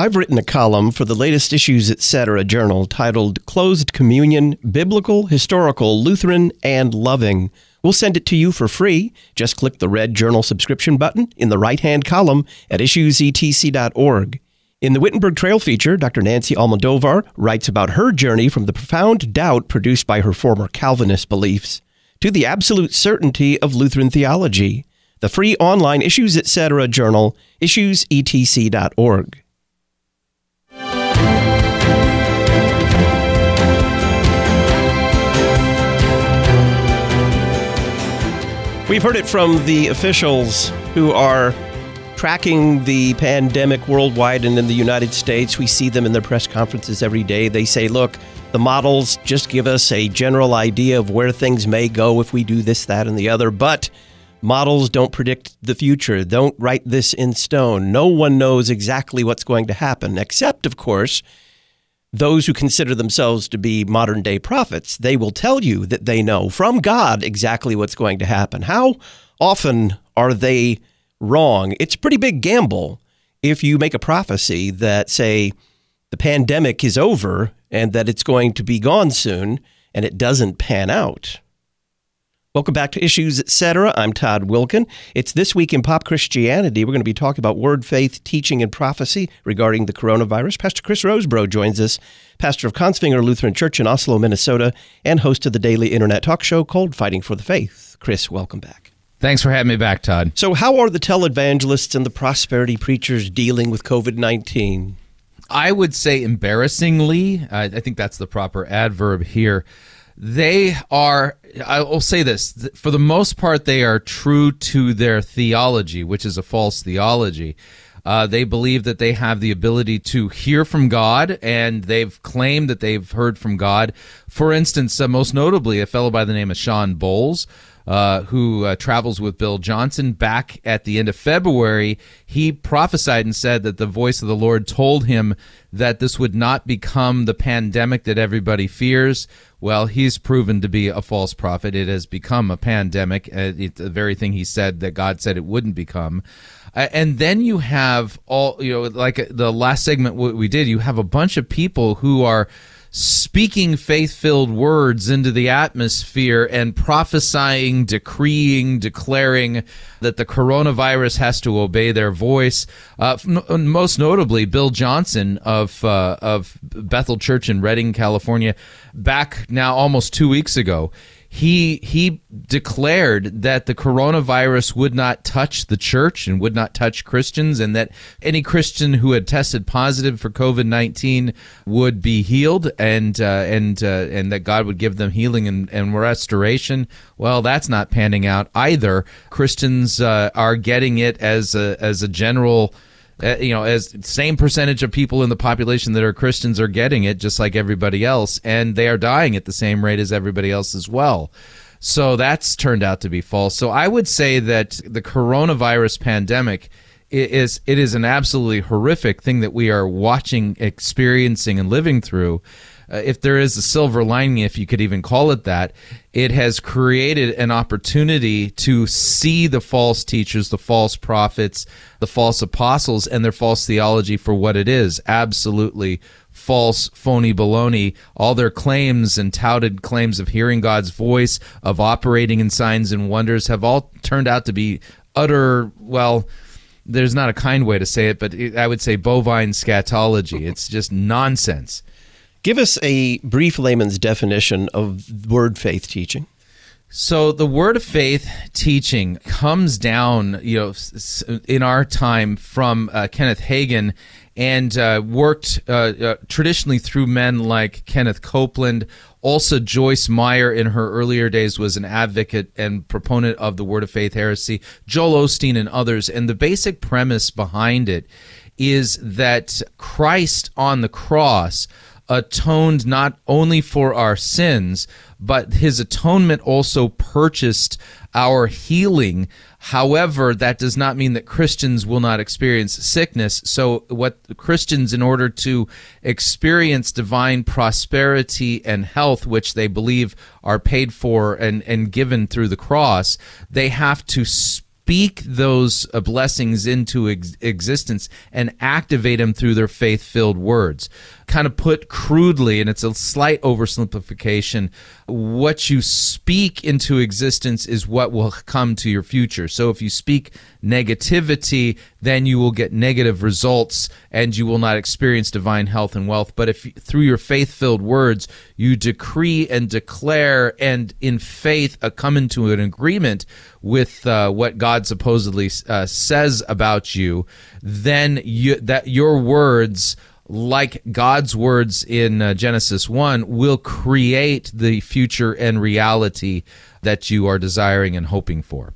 I've written a column for the latest Issues Etc. journal titled Closed Communion Biblical, Historical, Lutheran, and Loving. We'll send it to you for free. Just click the red journal subscription button in the right hand column at issuesetc.org. In the Wittenberg Trail feature, Dr. Nancy Almodovar writes about her journey from the profound doubt produced by her former Calvinist beliefs to the absolute certainty of Lutheran theology. The free online Issues Etc. journal, issuesetc.org. We've heard it from the officials who are tracking the pandemic worldwide and in the United States. We see them in their press conferences every day. They say, look, the models just give us a general idea of where things may go if we do this, that, and the other. But models don't predict the future, don't write this in stone. No one knows exactly what's going to happen, except, of course, those who consider themselves to be modern day prophets, they will tell you that they know from God exactly what's going to happen. How often are they wrong? It's a pretty big gamble if you make a prophecy that, say, the pandemic is over and that it's going to be gone soon and it doesn't pan out. Welcome back to Issues Etc. I'm Todd Wilken. It's This Week in Pop Christianity. We're going to be talking about word, faith, teaching, and prophecy regarding the coronavirus. Pastor Chris Rosebrough joins us, pastor of Kongsvinger Lutheran Church in Oslo, Minnesota, and host of the daily internet talk show called Fighting for the Faith. Chris, welcome back. Thanks for having me back, Todd. So, how are the televangelists and the prosperity preachers dealing with COVID 19? I would say embarrassingly, I think that's the proper adverb here they are i will say this for the most part they are true to their theology which is a false theology uh, they believe that they have the ability to hear from God, and they've claimed that they've heard from God. For instance, uh, most notably, a fellow by the name of Shawn Bolz, uh, who uh, travels with Bill Johnson. Back at the end of February, he prophesied and said that the voice of the Lord told him that this would not become the pandemic that everybody fears. Well, he's proven to be a false prophet. It has become a pandemic. Uh, it's the very thing he said that God said it wouldn't become. Uh, and then you have all, you know, like the last segment we did, you have a bunch of people who are speaking faith filled words into the atmosphere and prophesying, decreeing, declaring that the coronavirus has to obey their voice. Uh, most notably, Bill Johnson of, uh, of Bethel Church in Redding, California, back now almost two weeks ago he he declared that the coronavirus would not touch the church and would not touch Christians, and that any Christian who had tested positive for COVID nineteen would be healed, and uh, and uh, and that God would give them healing and, and restoration. Well, that's not panning out either. Christians uh, are getting it as a as a general uh, you know, as same percentage of people in the population that are Christians are getting it, just like everybody else, and they are dying at the same rate as everybody else as well. So that's turned out to be false. So I would say that the coronavirus pandemic is it is an absolutely horrific thing that we are watching, experiencing, and living through uh, if there is a silver lining, if you could even call it that, it has created an opportunity to see the false teachers, the false prophets, the false apostles, and their false theology for what it is absolutely false, phony baloney. All their claims and touted claims of hearing God's voice, of operating in signs and wonders, have all turned out to be utter, well, there's not a kind way to say it, but I would say bovine scatology. It's just nonsense. Give us a brief layman's definition of word faith teaching. So the word of faith teaching comes down, you know, in our time from uh, Kenneth Hagin and uh, worked uh, uh, traditionally through men like Kenneth Copeland. Also, Joyce Meyer in her earlier days was an advocate and proponent of the word of faith heresy. Joel Osteen and others. And the basic premise behind it is that Christ on the cross atoned not only for our sins, but his atonement also purchased our healing. However, that does not mean that Christians will not experience sickness. So, what Christians, in order to experience divine prosperity and health, which they believe are paid for and, and given through the cross, they have to speak those blessings into ex- existence and activate them through their faith filled words kind of put crudely, and it's a slight oversimplification, what you speak into existence is what will come to your future. So if you speak negativity, then you will get negative results and you will not experience divine health and wealth. But if through your faith filled words, you decree and declare and in faith uh, come into an agreement with uh, what God supposedly uh, says about you, then you, that your words like God's words in uh, Genesis 1, will create the future and reality that you are desiring and hoping for.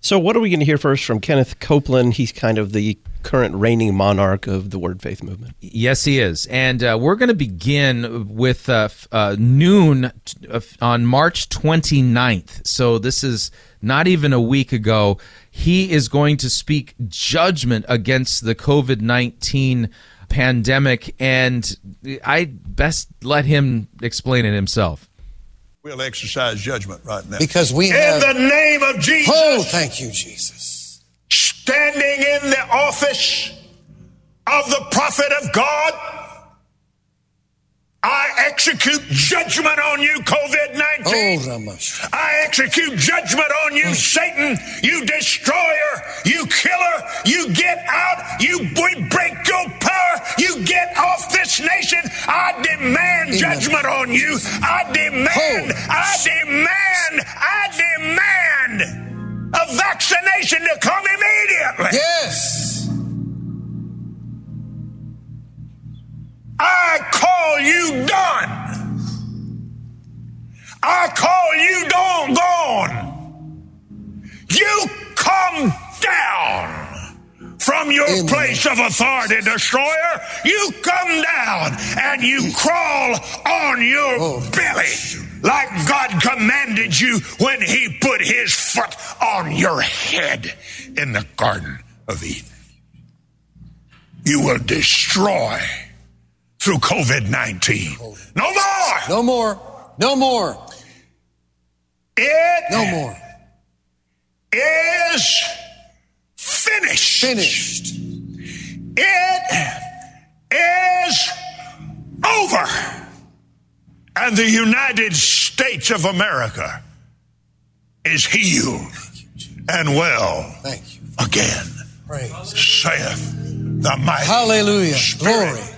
So, what are we going to hear first from Kenneth Copeland? He's kind of the current reigning monarch of the Word Faith movement. Yes, he is. And uh, we're going to begin with uh, uh, noon uh, on March 29th. So, this is not even a week ago. He is going to speak judgment against the COVID 19 pandemic, and I best let him explain it himself. We'll exercise judgment right now. Because we in have. The name of Jesus. Oh, thank you, Jesus. Standing in the office of the prophet of God I execute judgment on you, COVID 19. Oh, I execute judgment on you, oh. Satan, you destroyer, you killer. You get out, you break your power, you get off this nation. I demand Amen. judgment on you. I demand, oh. I demand, I demand a vaccination to come immediately. Yes. I call you done. I call you done gone. You come down from your Amen. place of authority, destroyer. You come down and you crawl on your oh. belly like God commanded you when He put His foot on your head in the Garden of Eden. You will destroy through COVID 19. No more. No more. No more. It no more. Is finished. Finished. It is over. And the United States of America is healed and well Thank you. again. Praise. Saith the mighty. Hallelujah. Spirit. Glory.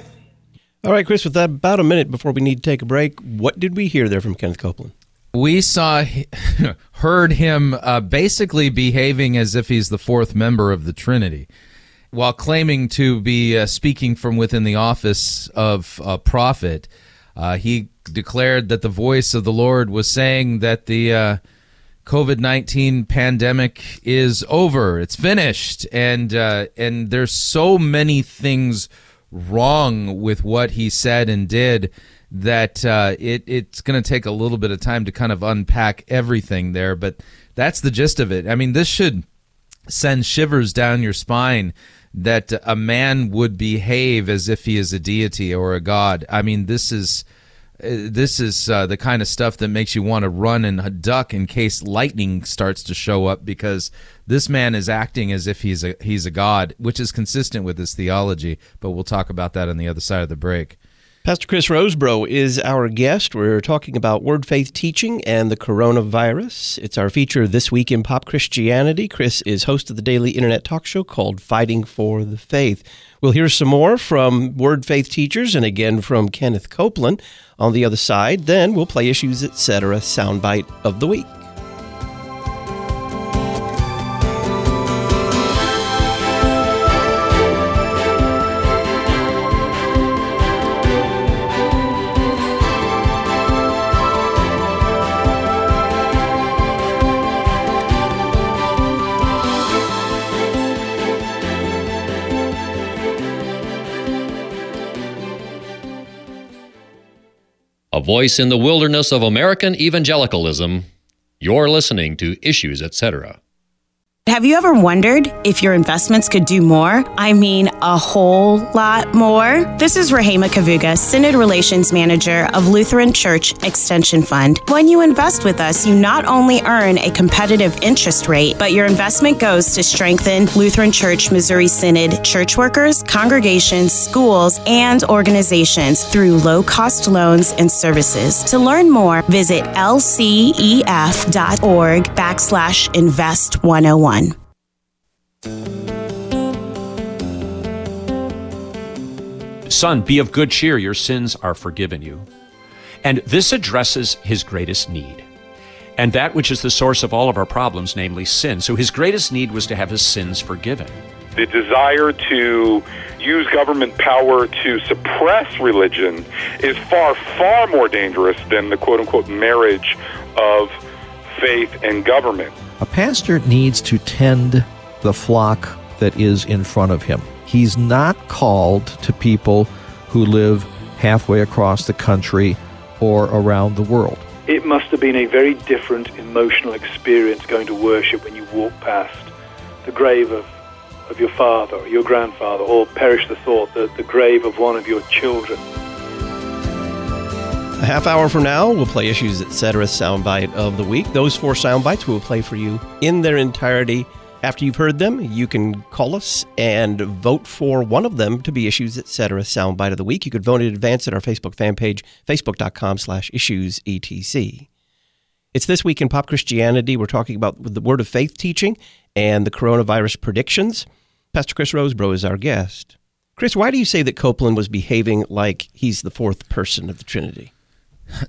All right, Chris, with about a minute before we need to take a break, what did we hear there from Kenneth Copeland? We saw, heard him uh, basically behaving as if he's the fourth member of the Trinity, while claiming to be uh, speaking from within the office of a prophet. Uh, he declared that the voice of the Lord was saying that the uh, COVID nineteen pandemic is over, it's finished, and uh, and there's so many things wrong with what he said and did that uh, it, it's going to take a little bit of time to kind of unpack everything there. But that's the gist of it. I mean, this should send shivers down your spine that a man would behave as if he is a deity or a god. I mean, this is this is uh, the kind of stuff that makes you want to run and duck in case lightning starts to show up because this man is acting as if he's a he's a god, which is consistent with his theology. But we'll talk about that on the other side of the break. Pastor Chris Rosebrough is our guest. We're talking about word faith teaching and the coronavirus. It's our feature this week in pop Christianity. Chris is host of the daily internet talk show called Fighting for the Faith. We'll hear some more from word faith teachers and again from Kenneth Copeland on the other side. Then we'll play issues, etc. soundbite of the week. A voice in the wilderness of American evangelicalism. You're listening to Issues, etc. Have you ever wondered if your investments could do more? I mean, a whole lot more? This is Rahema Kavuga, Synod Relations Manager of Lutheran Church Extension Fund. When you invest with us, you not only earn a competitive interest rate, but your investment goes to strengthen Lutheran Church Missouri Synod church workers, congregations, schools, and organizations through low cost loans and services. To learn more, visit lcef.org backslash invest 101. Son, be of good cheer, your sins are forgiven you. And this addresses his greatest need, and that which is the source of all of our problems, namely sin. So his greatest need was to have his sins forgiven. The desire to use government power to suppress religion is far, far more dangerous than the quote unquote marriage of faith and government. A pastor needs to tend the flock that is in front of him. He's not called to people who live halfway across the country or around the world. It must have been a very different emotional experience going to worship when you walk past the grave of, of your father or your grandfather, or perish the thought that the grave of one of your children. A half hour from now, we'll play Issues Etc. soundbite of the week. Those four soundbites we will play for you in their entirety. After you've heard them, you can call us and vote for one of them to be Issues Etc. soundbite of the week. You could vote in advance at our Facebook fan page, facebook.com slash issues etc. It's This Week in Pop Christianity. We're talking about the Word of Faith teaching and the coronavirus predictions. Pastor Chris Rosebrough is our guest. Chris, why do you say that Copeland was behaving like he's the fourth person of the Trinity?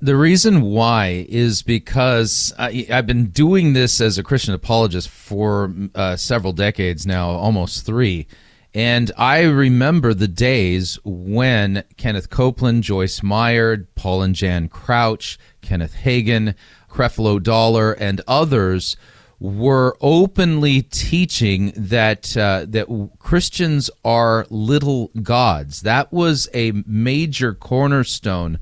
The reason why is because I, have been doing this as a Christian apologist for uh, several decades now, almost three. And I remember the days when Kenneth Copeland, Joyce Meyer, Paul and Jan Crouch, Kenneth Hagin, Creflo Dollar, and others were openly teaching that uh, that Christians are little gods. That was a major cornerstone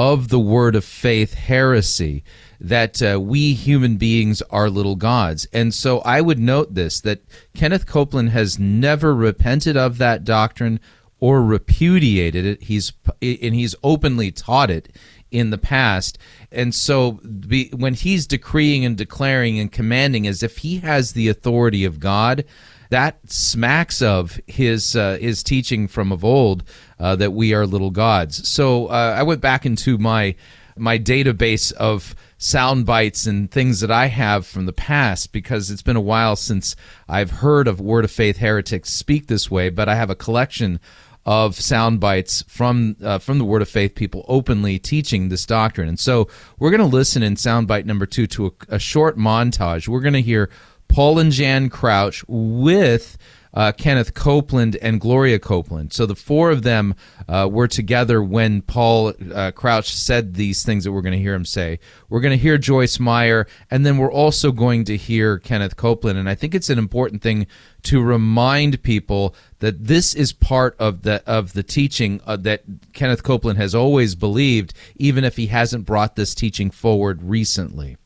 of the word of faith heresy that uh, we human beings are little gods. And so I would note this that Kenneth Copeland has never repented of that doctrine or repudiated it. He's and he's openly taught it in the past. And so be, when he's decreeing and declaring and commanding as if he has the authority of God, that smacks of his uh, his teaching from of old uh, that we are little gods. So uh, I went back into my my database of sound bites and things that I have from the past because it's been a while since I've heard of Word of Faith heretics speak this way, but I have a collection of sound bites from uh, from the Word of Faith people openly teaching this doctrine. And so we're going to listen in sound bite number two to a, a short montage. We're going to hear Paul and Jan Crouch with uh, Kenneth Copeland and Gloria Copeland. So the four of them uh, were together when Paul uh, Crouch said these things that we're going to hear him say. We're going to hear Joyce Meyer, and then we're also going to hear Kenneth Copeland. And I think it's an important thing to remind people that this is part of the of the teaching uh, that Kenneth Copeland has always believed, even if he hasn't brought this teaching forward recently.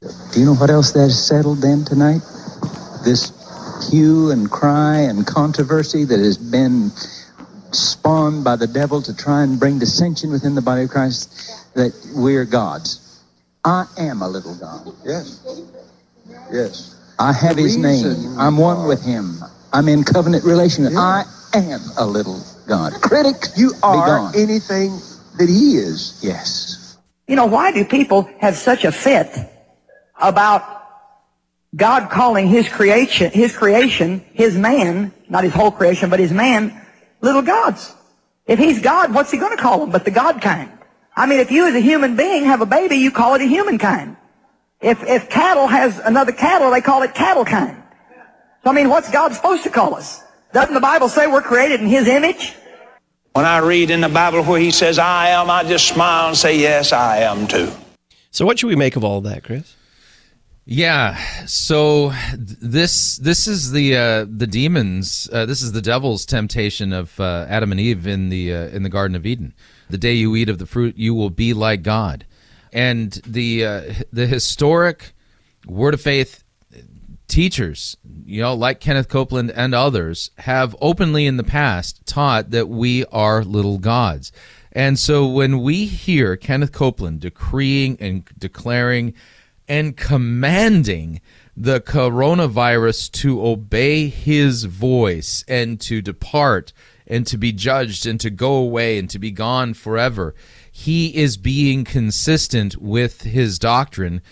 Do you know what else that settled then tonight? This hue and cry and controversy that has been spawned by the devil to try and bring dissension within the body of Christ that we're gods. I am a little God. Yes. Yes. I have the his name. I'm one with him. I'm in covenant relation. Yeah. I am a little God. Critics, you are anything that he is. Yes. You know, why do people have such a fit about God calling his creation, his creation, his man, not his whole creation, but his man, little gods. If he's God, what's he going to call them but the God kind? I mean, if you as a human being have a baby, you call it a human kind. If, if cattle has another cattle, they call it cattle kind. So I mean, what's God supposed to call us? Doesn't the Bible say we're created in his image? When I read in the Bible where he says, I am, I just smile and say, yes, I am too. So what should we make of all that, Chris? Yeah. So this this is the uh, the demons. Uh, this is the devil's temptation of uh, Adam and Eve in the uh, in the Garden of Eden. The day you eat of the fruit, you will be like God. And the uh, the historic Word of Faith teachers, you know, like Kenneth Copeland and others, have openly in the past taught that we are little gods. And so when we hear Kenneth Copeland decreeing and declaring and commanding the coronavirus to obey his voice and to depart and to be judged and to go away and to be gone forever, he is being consistent with his doctrine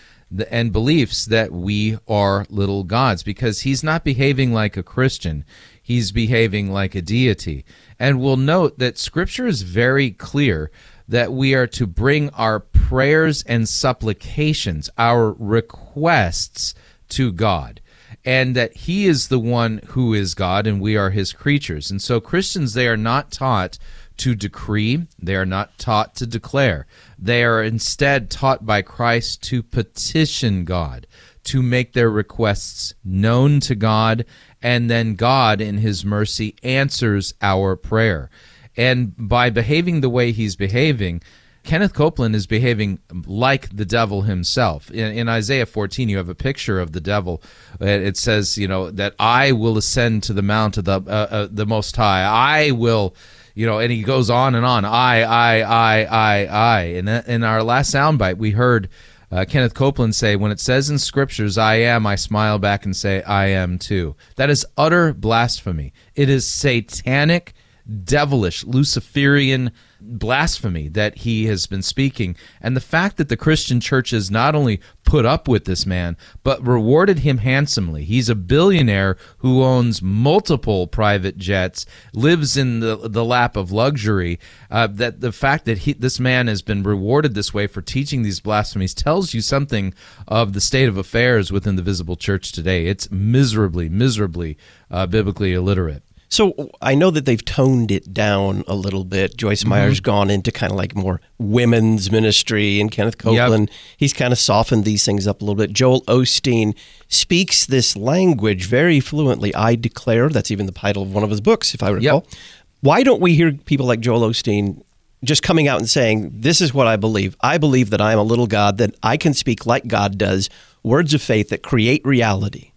and beliefs that we are little gods because he's not behaving like a Christian. He's behaving like a deity. And we'll note that scripture is very clear that we are to bring our prayers and supplications, our requests to God. And that he is the one who is God and we are his creatures. And so Christians, they are not taught to decree, they are not taught to declare. They are instead taught by Christ to petition God, to make their requests known to God, and then God, in His mercy, answers our prayer. And by behaving the way He's behaving, Kenneth Copeland is behaving like the devil himself. In, in, Isaiah 14, you have a picture of the devil. It says, you know, that I will ascend to the mount of the uh, uh, the Most High. I will you know, and he goes on and on. I, I, I, I, I. And in our last soundbite, we heard uh, Kenneth Copeland say, "When it says in scriptures, I am," I smile back and say, "I am too." That is utter blasphemy. It is satanic, devilish, Luciferian blasphemy that he has been speaking. And the fact that the Christian church has not only put up with this man, but rewarded him handsomely. He's a billionaire who owns multiple private jets, lives in the, the lap of luxury. Uh, that the fact that he, this man has been rewarded this way for teaching these blasphemies tells you something of the state of affairs within the visible church today. It's miserably, miserably uh, biblically illiterate. So I know that they've toned it down a little bit. Joyce mm-hmm. Meyer's gone into kind of like more women's ministry, and Kenneth Copeland, yep. he's kind of softened these things up a little bit. Joel Osteen speaks this language very fluently. I declare, that's even the title of one of his books, if I recall. Yep. Why don't we hear people like Joel Osteen just coming out and saying, This is what I believe. I believe that I am a little God, that I can speak like God does, words of faith that create reality?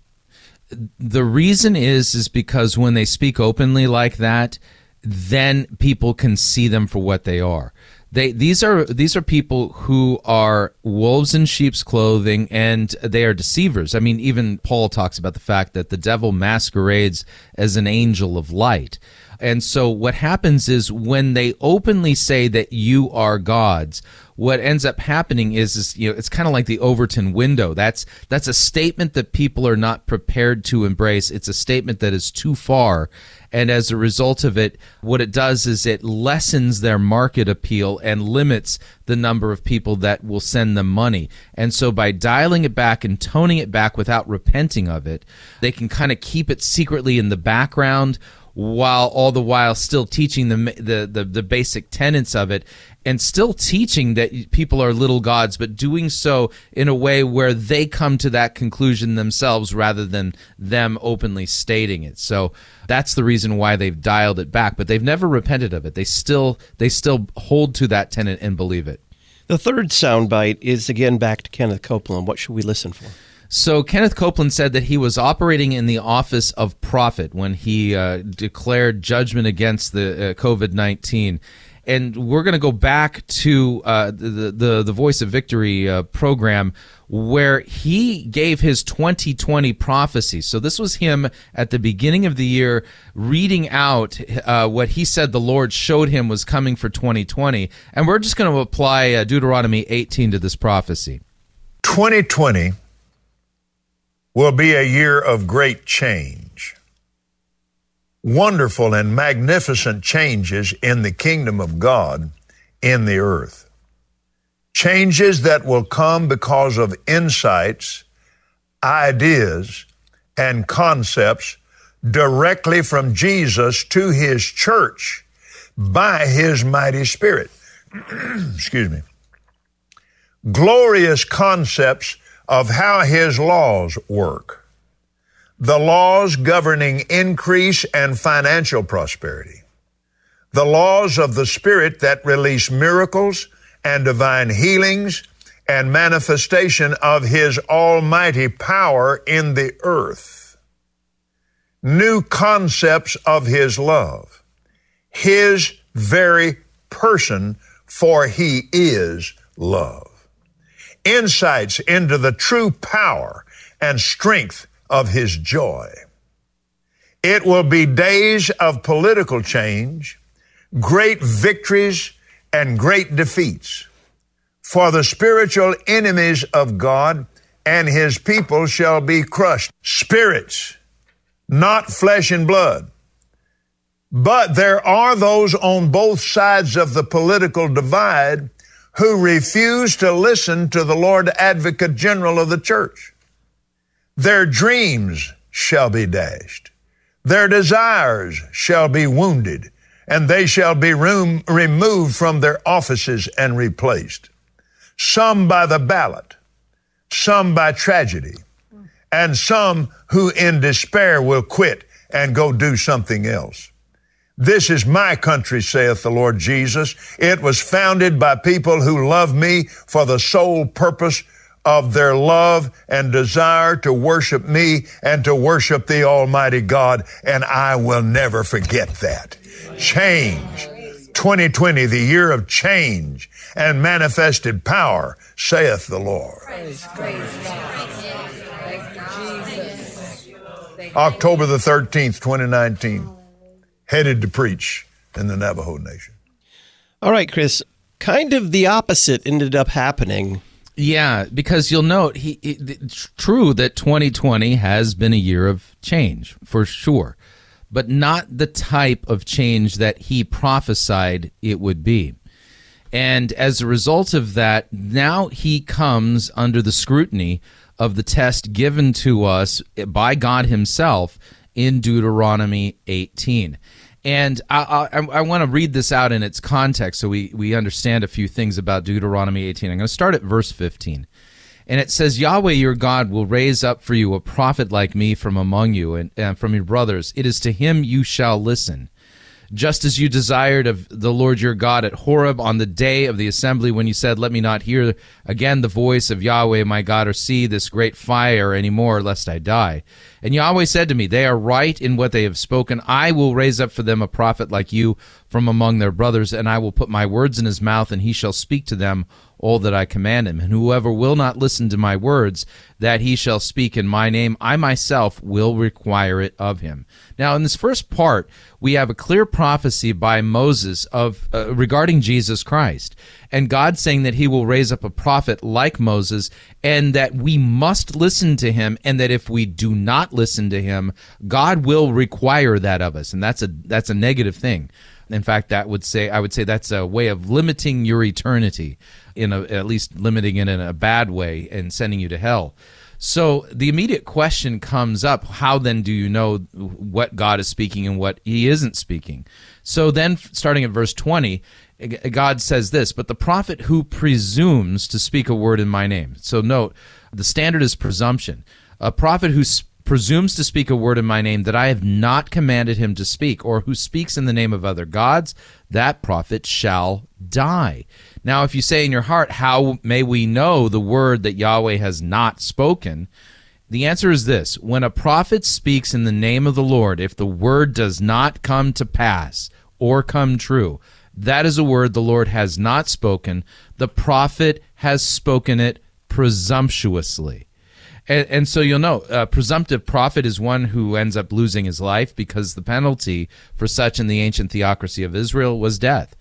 The reason is is because when they speak openly like that, then people can see them for what they are. They these are these are people who are wolves in sheep's clothing and they are deceivers. I mean, even Paul talks about the fact that the devil masquerades as an angel of light. And so what happens is when they openly say that you are gods, what ends up happening is, is you know, it's kind of like the Overton window. That's that's a statement that people are not prepared to embrace. It's a statement that is too far. And as a result of it, what it does is it lessens their market appeal and limits the number of people that will send them money. And so by dialing it back and toning it back without repenting of it, they can kind of keep it secretly in the background while all the while still teaching the, the the the, basic tenets of it and still teaching that people are little gods but doing so in a way where they come to that conclusion themselves rather than them openly stating it. So that's the reason why they've dialed it back but they've never repented of it. They still they still hold to that tenet and believe it. The third soundbite is again back to Kenneth Copeland. What should we listen for? So Kenneth Copeland said that he was operating in the office of prophet when he uh, declared judgment against the uh, COVID nineteen. And we're going to go back to uh, the, the the Voice of Victory uh, program where he gave his 2020 prophecy. So this was him at the beginning of the year reading out uh, what he said the Lord showed him was coming for 2020. And we're just going to apply uh, Deuteronomy 18 to this prophecy. 2020 will be a year of great change. Wonderful and magnificent changes in the kingdom of God in the earth. Changes that will come because of insights, ideas, and concepts directly from Jesus to his church by his mighty spirit. Excuse me. Glorious concepts of how his laws work. The laws governing increase and financial prosperity. The laws of the Spirit that release miracles and divine healings and manifestation of his almighty power in the earth. New concepts of his love, his very person, for he is love. Insights into the true power and strength of his joy. It will be days of political change, great victories, and great defeats. For the spiritual enemies of God and his people shall be crushed. Spirits, not flesh and blood. But there are those on both sides of the political divide who refuse to listen to the Lord Advocate General of the church. Their dreams shall be dashed. Their desires shall be wounded, and they shall be room, removed from their offices and replaced. Some by the ballot, some by tragedy, and some who in despair will quit and go do something else. This is my country, saith the Lord Jesus. It was founded by people who love me for the sole purpose of their love and desire to worship me and to worship the Almighty God, and I will never forget that. Change. 2020, the year of change and manifested power, saith the Lord. October the 13th, 2019, headed to preach in the Navajo Nation. All right, Chris, kind of the opposite ended up happening yeah, because you'll note he, it's true that 2020 has been a year of change for sure, but not the type of change that he prophesied it would be. And as a result of that, now he comes under the scrutiny of the test given to us by God himself in Deuteronomy 18. And I, I, I want to read this out in its context so we, we understand a few things about Deuteronomy 18. I'm going to start at verse 15. And it says, Yahweh your God will raise up for you a prophet like me from among you and, and from your brothers. It is to him you shall listen just as you desired of the Lord your God at Horeb on the day of the assembly when you said, Let me not hear again the voice of Yahweh my God or see this great fire any more, lest I die. And Yahweh said to me, They are right in what they have spoken. I will raise up for them a prophet like you from among their brothers, and I will put my words in his mouth, and he shall speak to them all that I command him. And whoever will not listen to my words, that he shall speak in my name, I myself will require it of him. Now, in this first part, we have a clear prophecy by Moses of uh, regarding Jesus Christ, and God saying that He will raise up a prophet like Moses, and that we must listen to him, and that if we do not listen to him, God will require that of us, and that's a that's a negative thing. In fact, that would say I would say that's a way of limiting your eternity, in a, at least limiting it in a bad way and sending you to hell. So the immediate question comes up how then do you know what God is speaking and what he isn't speaking? So then, starting at verse 20, God says this, but the prophet who presumes to speak a word in my name. So note, the standard is presumption. A prophet who presumes to speak a word in my name that I have not commanded him to speak, or who speaks in the name of other gods, that prophet shall die. Now, if you say in your heart, How may we know the word that Yahweh has not spoken? The answer is this When a prophet speaks in the name of the Lord, if the word does not come to pass or come true, that is a word the Lord has not spoken. The prophet has spoken it presumptuously. And, and, so you'll know a presumptive prophet is one who ends up losing his life because the penalty for such in the ancient theocracy of Israel was death.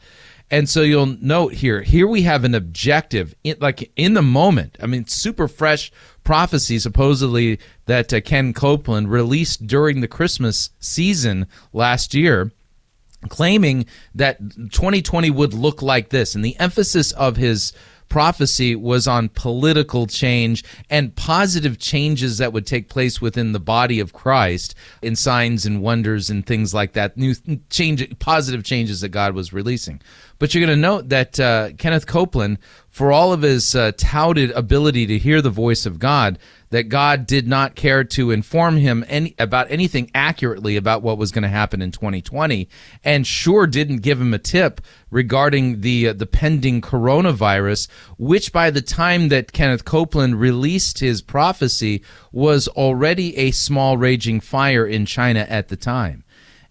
And so you'll note here, here we have an objective, in, like in the moment. I mean, super fresh prophecy, supposedly that uh, Ken Copeland released during the Christmas season last year, claiming that 2020 would look like this. And the emphasis of his prophecy was on political change and positive changes that would take place within the body of Christ in signs and wonders and things like that. New change, positive changes that God was releasing. But you're going to note that uh, Kenneth Copeland, for all of his uh, touted ability to hear the voice of God, that God did not care to inform him any, about anything accurately about what was going to happen in 2020, and sure didn't give him a tip regarding the uh, the pending coronavirus which by the time that Kenneth Copeland released his prophecy was already a small raging fire in China at the time.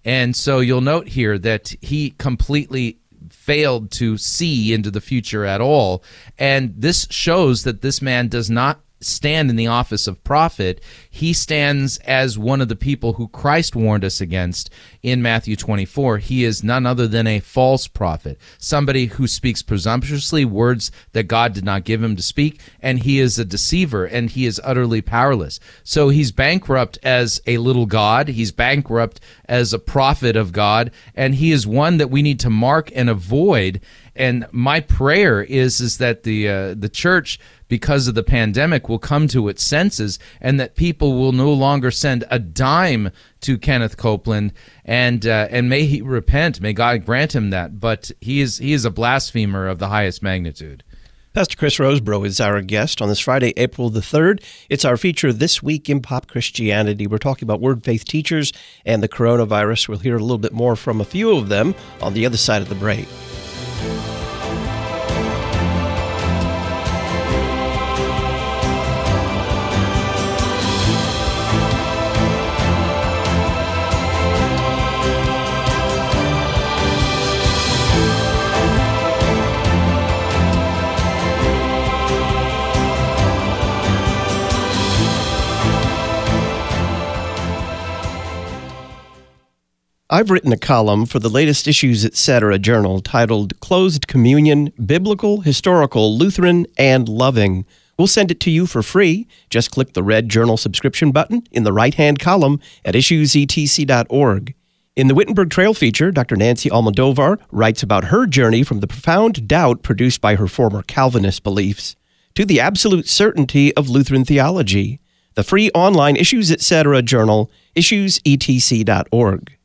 And so you'll note here that he completely failed to see into the future at all. And this shows that this man does not stand in the office of prophet. He stands as one of the people who Christ warned us against in Matthew 24. He is none other than a false prophet, somebody who speaks presumptuously words that God did not give him to speak, and he is a deceiver and he is utterly powerless. So he's bankrupt as a little God, he's bankrupt as a prophet of God, and he is one that we need to mark and avoid. And my prayer is is that the uh, the church because of the pandemic will come to its senses and that people will no longer send a dime to Kenneth Copeland and uh, and may he repent may God grant him that but he is he is a blasphemer of the highest magnitude Pastor Chris Rosebrough is our guest on this Friday, April the 3rd. It's our feature this week in Pop Christianity. We're talking about Word Faith teachers and the coronavirus. We'll hear a little bit more from a few of them on the other side of the break. I've written a column for the latest Issues Etc. journal titled Closed Communion Biblical, Historical, Lutheran, and Loving. We'll send it to you for free. Just click the red journal subscription button in the right hand column at issuesetc.org. In the Wittenberg Trail feature, Dr. Nancy Almodovar writes about her journey from the profound doubt produced by her former Calvinist beliefs to the absolute certainty of Lutheran theology. The free online Issues Etc. journal, issuesetc.org.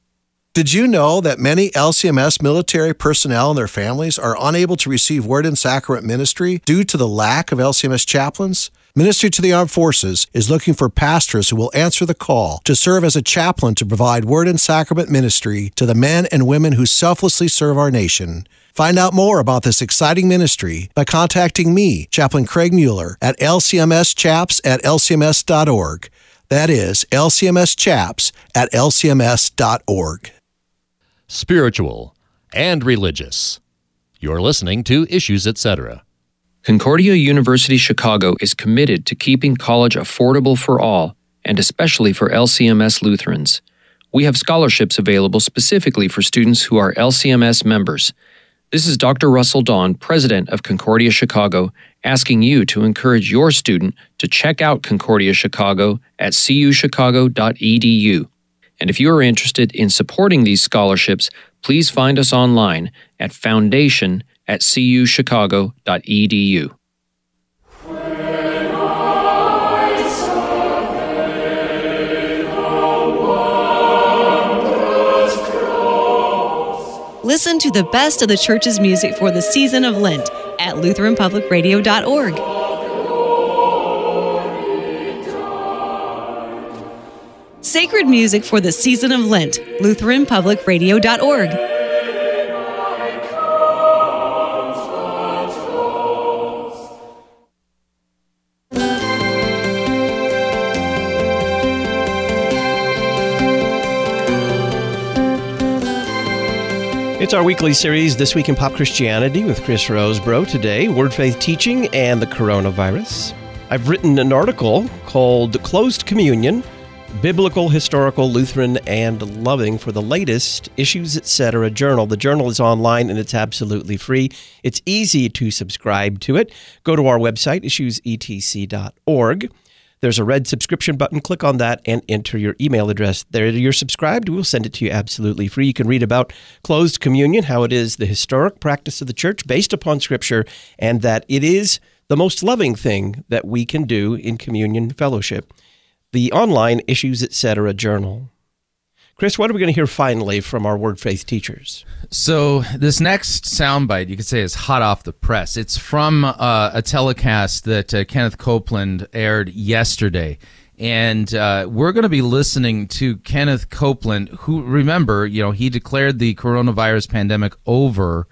Did you know that many LCMS military personnel and their families are unable to receive Word and Sacrament ministry due to the lack of LCMS chaplains? Ministry to the Armed Forces is looking for pastors who will answer the call to serve as a chaplain to provide Word and Sacrament ministry to the men and women who selflessly serve our nation. Find out more about this exciting ministry by contacting me, Chaplain Craig Muehler, at lcmschaps at lcms.org. That is lcmschaps at lcms.org spiritual, and religious. You're listening to Issues Etc. Concordia University Chicago is committed to keeping college affordable for all, and especially for LCMS Lutherans. We have scholarships available specifically for students who are LCMS members. This is Dr. Russell Dawn, president of Concordia Chicago, asking you to encourage your student to check out Concordia Chicago at cuchicago.edu. And if you are interested in supporting these scholarships, please find us online at foundation at cuchicago.edu. Listen to the best of the church's music for the season of Lent at LutheranPublicRadio.org. Sacred music for the season of Lent, LutheranPublicRadio.org. It's our weekly series, This Week in Pop Christianity, with Chris Rosebrough. Today, Word Faith Teaching and the Coronavirus. I've written an article called Closed Communion biblical, historical, Lutheran, and loving for the latest Issues Etc. journal. The journal is online and it's absolutely free. It's easy to subscribe to it. Go to our website, issuesetc.org. There's a red subscription button. Click on that and enter your email address. There you're subscribed. We'll send it to you absolutely free. You can read about closed communion, how it is the historic practice of the church based upon Scripture, and that it is the most loving thing that we can do in communion fellowship the online Issues Etc. journal. Chris, what are we going to hear finally from our Word Faith teachers? So, this next soundbite, you could say, is hot off the press. It's from uh, a telecast that uh, Kenneth Copeland aired yesterday. And uh, we're going to be listening to Kenneth Copeland, who, remember, you know, he declared the coronavirus pandemic over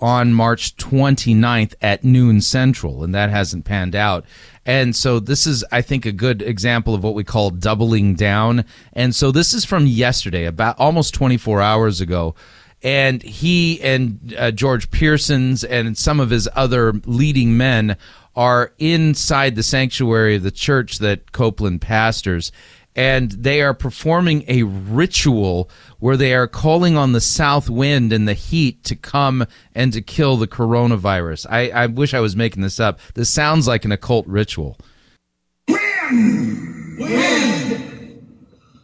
on March 29th at noon central, and that hasn't panned out. And so this is, I think, a good example of what we call doubling down. And so this is from yesterday, about almost 24 hours ago. And he and uh, George Pearsons and some of his other leading men are inside the sanctuary of the church that Copeland pastors and they are performing a ritual where they are calling on the south wind and the heat to come and to kill the coronavirus. I, I wish I was making this up. This sounds like an occult ritual. Wind! Wind!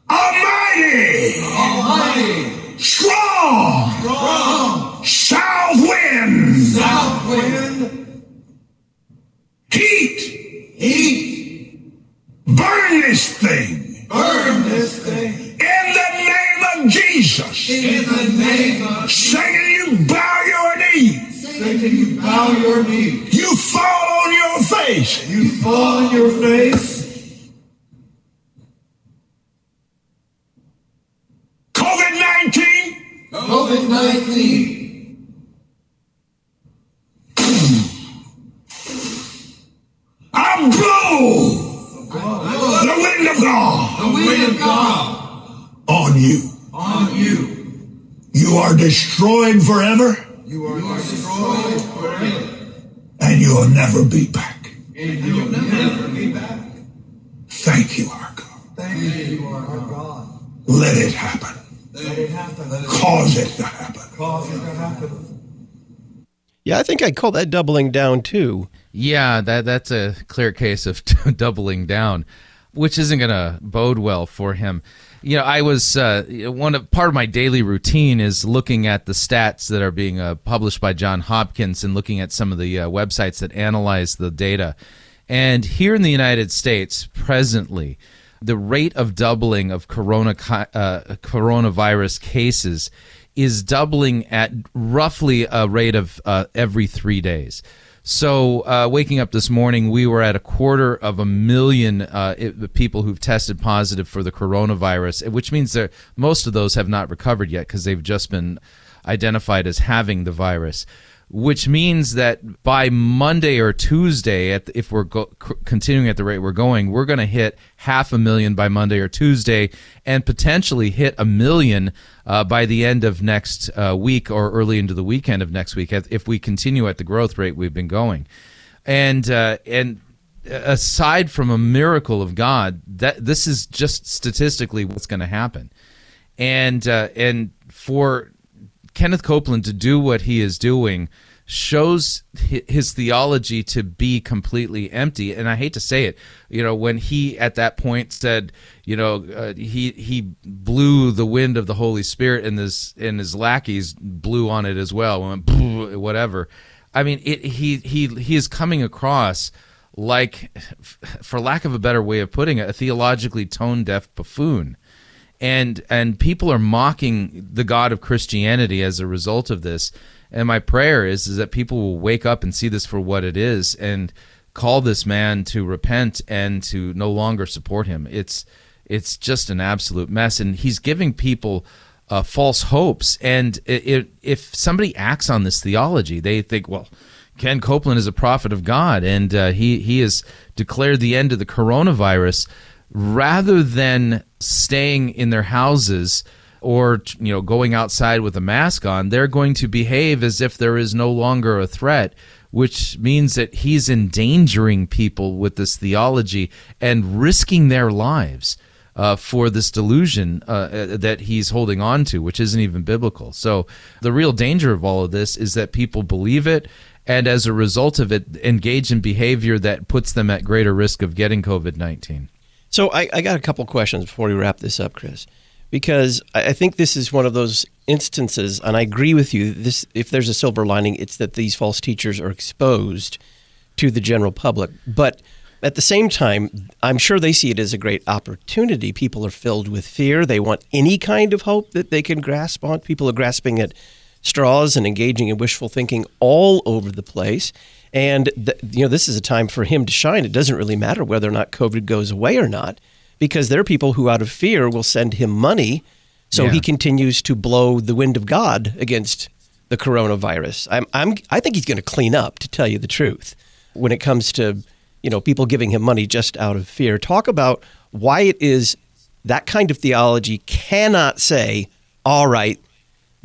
Almighty! Almighty! Strong! Strong! South wind! South wind! Heat! Heat! Burn this thing! Burn this thing. In the name of Jesus. In the name of Satan, you bow your knee. Satan, you bow your knee. You fall on your face. You fall on your face. COVID 19. COVID 19. I blow the wind of God. The wind of God. On you. On you. You are destroyed forever. You are destroyed forever. And you'll never be back. And you'll never be back. Thank you, our God. Thank you, our God. Let it happen. Let it happen. Cause it to happen. Cause it to happen. Yeah, I think I'd call that doubling down too. Yeah, that that's a clear case of doubling down, which isn't going to bode well for him. You know, I was uh, one of part of my daily routine is looking at the stats that are being uh, published by John Hopkins and looking at some of the uh, websites that analyze the data. And here in the United States, presently, the rate of doubling of corona uh, coronavirus cases is doubling at roughly a rate of uh, every three days. So, uh, waking up this morning, we were at a quarter of a million uh, it, people who've tested positive for the coronavirus, which means that most of those have not recovered yet because they've just been identified as having the virus which means that by Monday or Tuesday, at the, if we're go, c- continuing at the rate we're going, we're going to hit half a million by Monday or Tuesday, and potentially hit a million uh, by the end of next uh, week or early into the weekend of next week, if we continue at the growth rate we've been going. And uh, and aside from a miracle of God, that this is just statistically what's going to happen. And uh, and for Kenneth Copeland to do what he is doing shows his theology to be completely empty. And i hate to say it you know when he at that point said you know uh, he he blew the wind of the holy spirit and his and his lackeys blew on it as well. Went whatever. I mean it, he he he is coming across like for lack of a better way of putting it a theologically tone deaf buffoon and and people are mocking the God of Christianity as a result of this. And my prayer is is that people will wake up and see this for what it is and call this man to repent and to no longer support him. It's it's just an absolute mess, and he's giving people uh, false hopes. And it, it, if somebody acts on this theology, they think, well. Ken Copeland is a prophet of God, and uh, he he has declared the end of the coronavirus rather than staying in their houses or you know going outside with a mask on they're going to behave as if there is no longer a threat which means that he's endangering people with this theology and risking their lives uh, for this delusion uh, uh that he's holding on to, which isn't even biblical. So, the real danger of all of this is that people believe it and as a result of it, engage in behavior that puts them at greater risk of getting COVID 19. So I, I got a couple questions before we wrap this up, Chris, because I think this is one of those instances, and I agree with you. This, if there's a silver lining, it's that these false teachers are exposed to the general public. But at the same time, I'm sure they see it as a great opportunity. People are filled with fear. They want any kind of hope that they can grasp on. People are grasping at straws and engaging in wishful thinking all over the place. And the, you know, this is a time for him to shine. It doesn't really matter whether or not COVID goes away or not, because there are people who, out of fear, will send him money, so yeah. he continues to blow the wind of God against the coronavirus. I'm, I'm I think he's going to clean up. To tell you the truth, when it comes to you know people giving him money just out of fear. Talk about why it is that kind of theology cannot say, all right,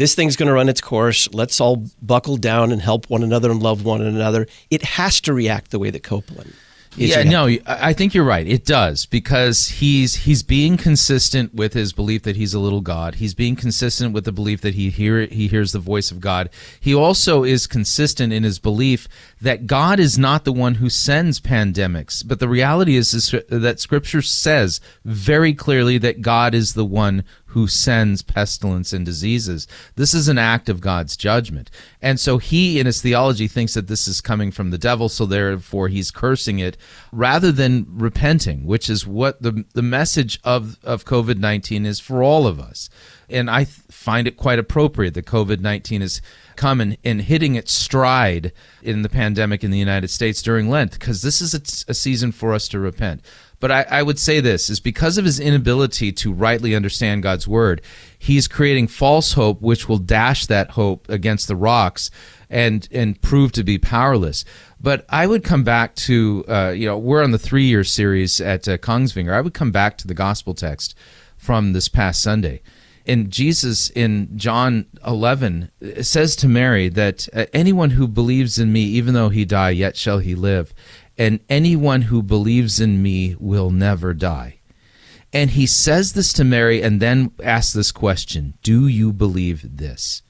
this thing's going to run its course. Let's all buckle down and help one another and love one another. It has to react the way that Copeland yeah, no, I think you're right. It does because he's he's being consistent with his belief that he's a little God. He's being consistent with the belief that he hear he hears the voice of God. He also is consistent in his belief that God is not the one who sends pandemics, but the reality is, is that Scripture says very clearly that God is the one who sends pestilence and diseases. This is an act of God's judgment. And so he, in his theology, thinks that this is coming from the devil, so therefore he's cursing it rather than repenting, which is what the, the message of, of COVID 19 is for all of us. And I find it quite appropriate that COVID 19 is come and, hitting its stride in the pandemic in the United States during Lent, because this is a, a season for us to repent. But I, I would say this is because of his inability to rightly understand God's word, he's creating false hope, which will dash that hope against the rocks and and prove to be powerless. But I would come back to uh, you know we're on the three year series at uh, Kongsvinger. I would come back to the gospel text from this past Sunday. And Jesus in John 11 says to Mary that uh, anyone who believes in me, even though he die, yet shall he live and anyone who believes in me will never die. And he says this to Mary and then asks this question Do you believe this?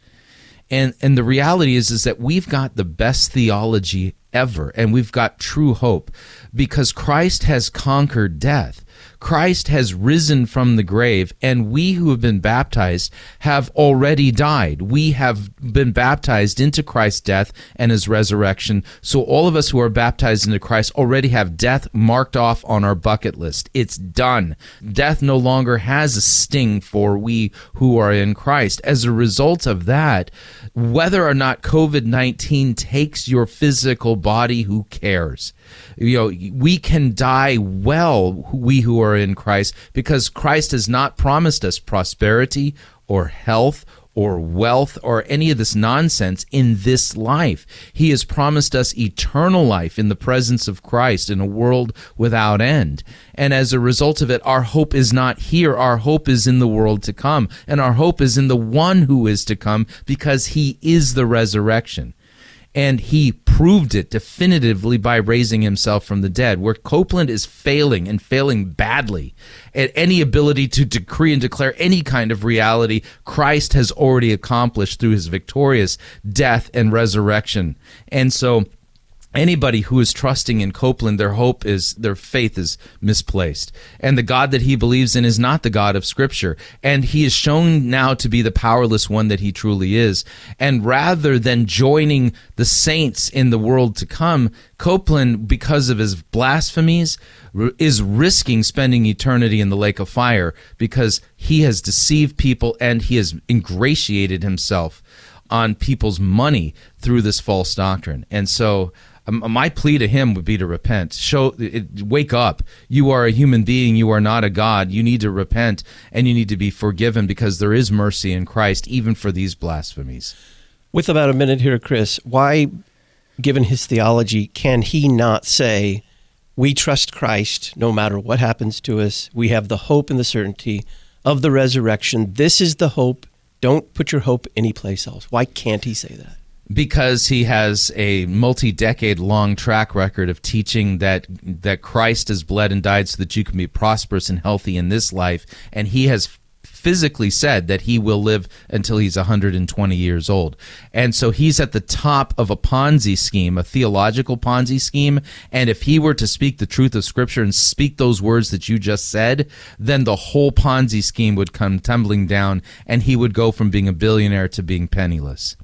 And, and the reality is, is that we've got the best theology ever, and we've got true hope because Christ has conquered death. Christ has risen from the grave, and we who have been baptized have already died. We have been baptized into Christ's death and his resurrection. So all of us who are baptized into Christ already have death marked off on our bucket list. It's done. Death no longer has a sting for we who are in Christ. As a result of that, whether or not COVID 19 takes your physical body, who cares? You know, we can die well, we who are in Christ, because Christ has not promised us prosperity or health or wealth or any of this nonsense in this life. He has promised us eternal life in the presence of Christ in a world without end. And as a result of it, our hope is not here. Our hope is in the world to come. And our hope is in the one who is to come because he is the resurrection and he proved it definitively by raising himself from the dead. Where Copeland is failing and failing badly at any ability to decree and declare any kind of reality, Christ has already accomplished through his victorious death and resurrection. And so, anybody who is trusting in Copeland, their hope is, their faith is misplaced. And the God that he believes in is not the God of Scripture. And he is shown now to be the powerless one that he truly is. And rather than joining the saints in the world to come, Copeland, because of his blasphemies, is risking spending eternity in the lake of fire because he has deceived people and he has ingratiated himself on people's money through this false doctrine. And so Um, my plea to him would be to repent. Show, it, wake up. You are a human being. You are not a God. You need to repent and you need to be forgiven because there is mercy in Christ, even for these blasphemies. With about a minute here, Chris, why, given his theology, can he not say, we trust Christ no matter what happens to us? We have the hope and the certainty of the resurrection. This is the hope. Don't put your hope anyplace else. Why can't he say that? Because he has a multi-decade long track record of teaching that that Christ has bled and died so that you can be prosperous and healthy in this life and he has physically said that he will live until he's 120 years old. And so he's at the top of a Ponzi scheme, a theological Ponzi scheme. And if he were to speak the truth of Scripture and speak those words that you just said, then the whole Ponzi scheme would come tumbling down and he would go from being a billionaire to being penniless.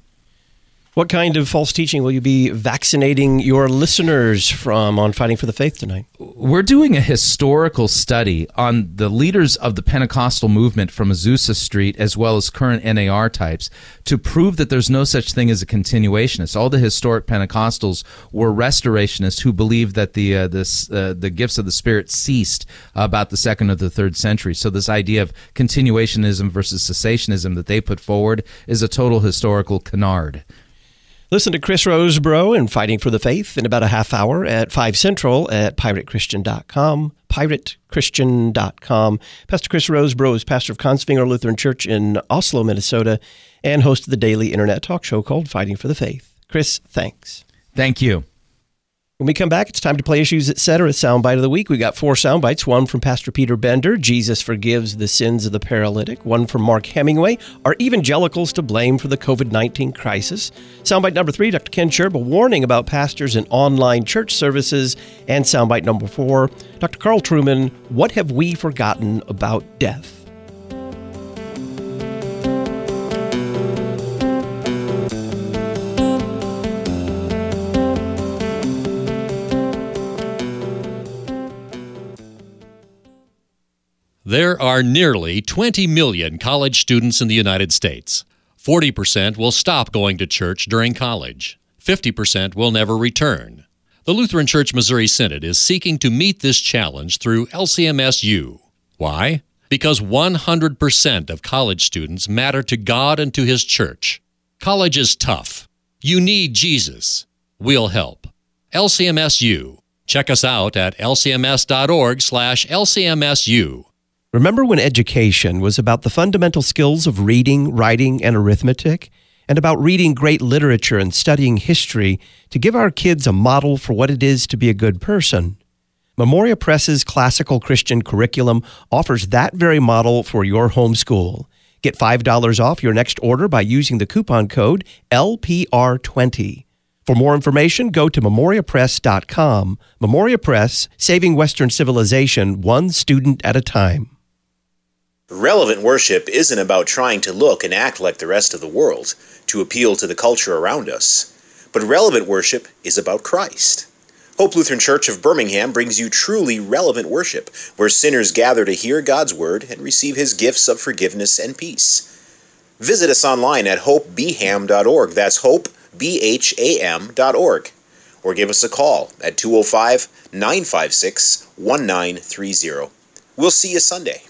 What kind of false teaching will you be vaccinating your listeners from on Fighting for the Faith tonight? We're doing a historical study on the leaders of the Pentecostal movement from Azusa Street as well as current NAR types to prove that there's no such thing as a continuationist. All the historic Pentecostals were restorationists who believed that the uh, this, uh, the gifts of the Spirit ceased about the second or the third century. So this idea of continuationism versus cessationism that they put forward is a total historical canard. Listen to Chris Rosebrough and Fighting for the Faith in about a half hour at 5 Central at piratechristian.com. Piratechristian.com. Pastor Chris Rosebrough is pastor of Kongsvinger Lutheran Church in Oslo, Minnesota, and host of the daily internet talk show called Fighting for the Faith. Chris, thanks. Thank you. When we come back, it's time to play Issues Etc. Soundbite of the Week. We got four soundbites one from Pastor Peter Bender, Jesus Forgives the Sins of the Paralytic, one from Mark Hemingway, Are Evangelicals to Blame for the COVID 19 Crisis? Soundbite number three, Dr. Ken Schurb, a warning about pastors and online church services. And soundbite number four, Dr. Carl Trueman, What Have We Forgotten About Death? There are nearly 20 million college students in the United States. 40% will stop going to church during college. 50% will never return. The Lutheran Church Missouri Synod is seeking to meet this challenge through LCMSU. Why? Because 100% of college students matter to God and to His church. College is tough. You need Jesus. We'll help. LCMSU. Check us out at lcms.org/lcmsu. Remember when education was about the fundamental skills of reading, writing, and arithmetic, and about reading great literature and studying history to give our kids a model for what it is to be a good person? Memoria Press's classical Christian curriculum offers that very model for your homeschool. Get $5 off your next order by using the coupon code LPR20. For more information, go to memoriapress.com. Memoria Press, saving Western civilization one student at a time. Relevant worship isn't about trying to look and act like the rest of the world to appeal to the culture around us, but relevant worship is about Christ. Hope Lutheran Church of Birmingham brings you truly relevant worship, where sinners gather to hear God's word and receive his gifts of forgiveness and peace. Visit us online at hopebham.org. That's hopebham.org. Or give us a call at 205 956 1930. We'll see you Sunday.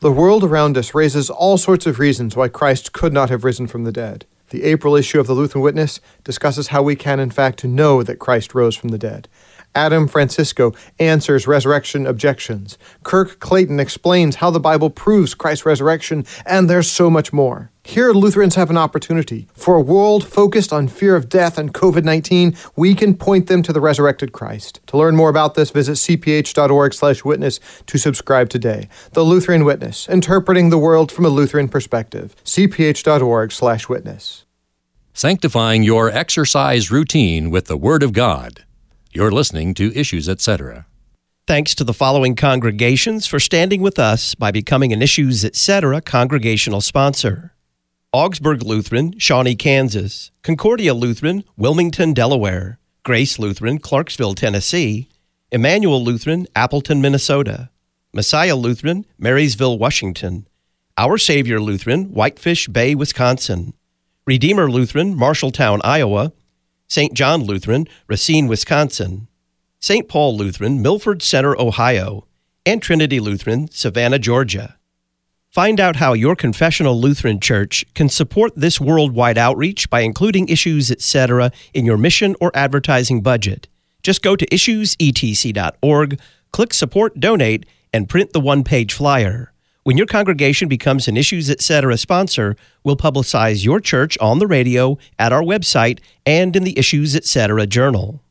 The world around us raises all sorts of reasons why Christ could not have risen from the dead. The April issue of the Lutheran Witness discusses how we can, in fact, know that Christ rose from the dead. Adam Francisco answers resurrection objections. Kirk Clayton explains how the Bible proves Christ's resurrection, and there's so much more. Here, Lutherans have an opportunity. For a world focused on fear of death and COVID 19, we can point them to the resurrected Christ. To learn more about this, visit cph.org/slash witness to subscribe today. The Lutheran Witness, interpreting the world from a Lutheran perspective. cph.org/slash witness. Sanctifying your exercise routine with the Word of God. You're listening to Issues Etc. Thanks to the following congregations for standing with us by becoming an Issues Etc. congregational sponsor. Augsburg Lutheran, Shawnee, Kansas, Concordia Lutheran, Wilmington, Delaware, Grace Lutheran, Clarksville, Tennessee, Emmanuel Lutheran, Appleton, Minnesota, Messiah Lutheran, Marysville, Washington, Our Savior Lutheran, Whitefish Bay, Wisconsin, Redeemer Lutheran, Marshalltown, Iowa, St. John Lutheran, Racine, Wisconsin, St. Paul Lutheran, Milford Center, Ohio, and Trinity Lutheran, Savannah, Georgia. Find out how your confessional Lutheran church can support this worldwide outreach by including issues, etc., in your mission or advertising budget. Just go to issuesetc.org, click Support Donate, and print the one page flyer. When your congregation becomes an Issues Etc. sponsor, we'll publicize your church on the radio, at our website, and in the Issues Etc. journal.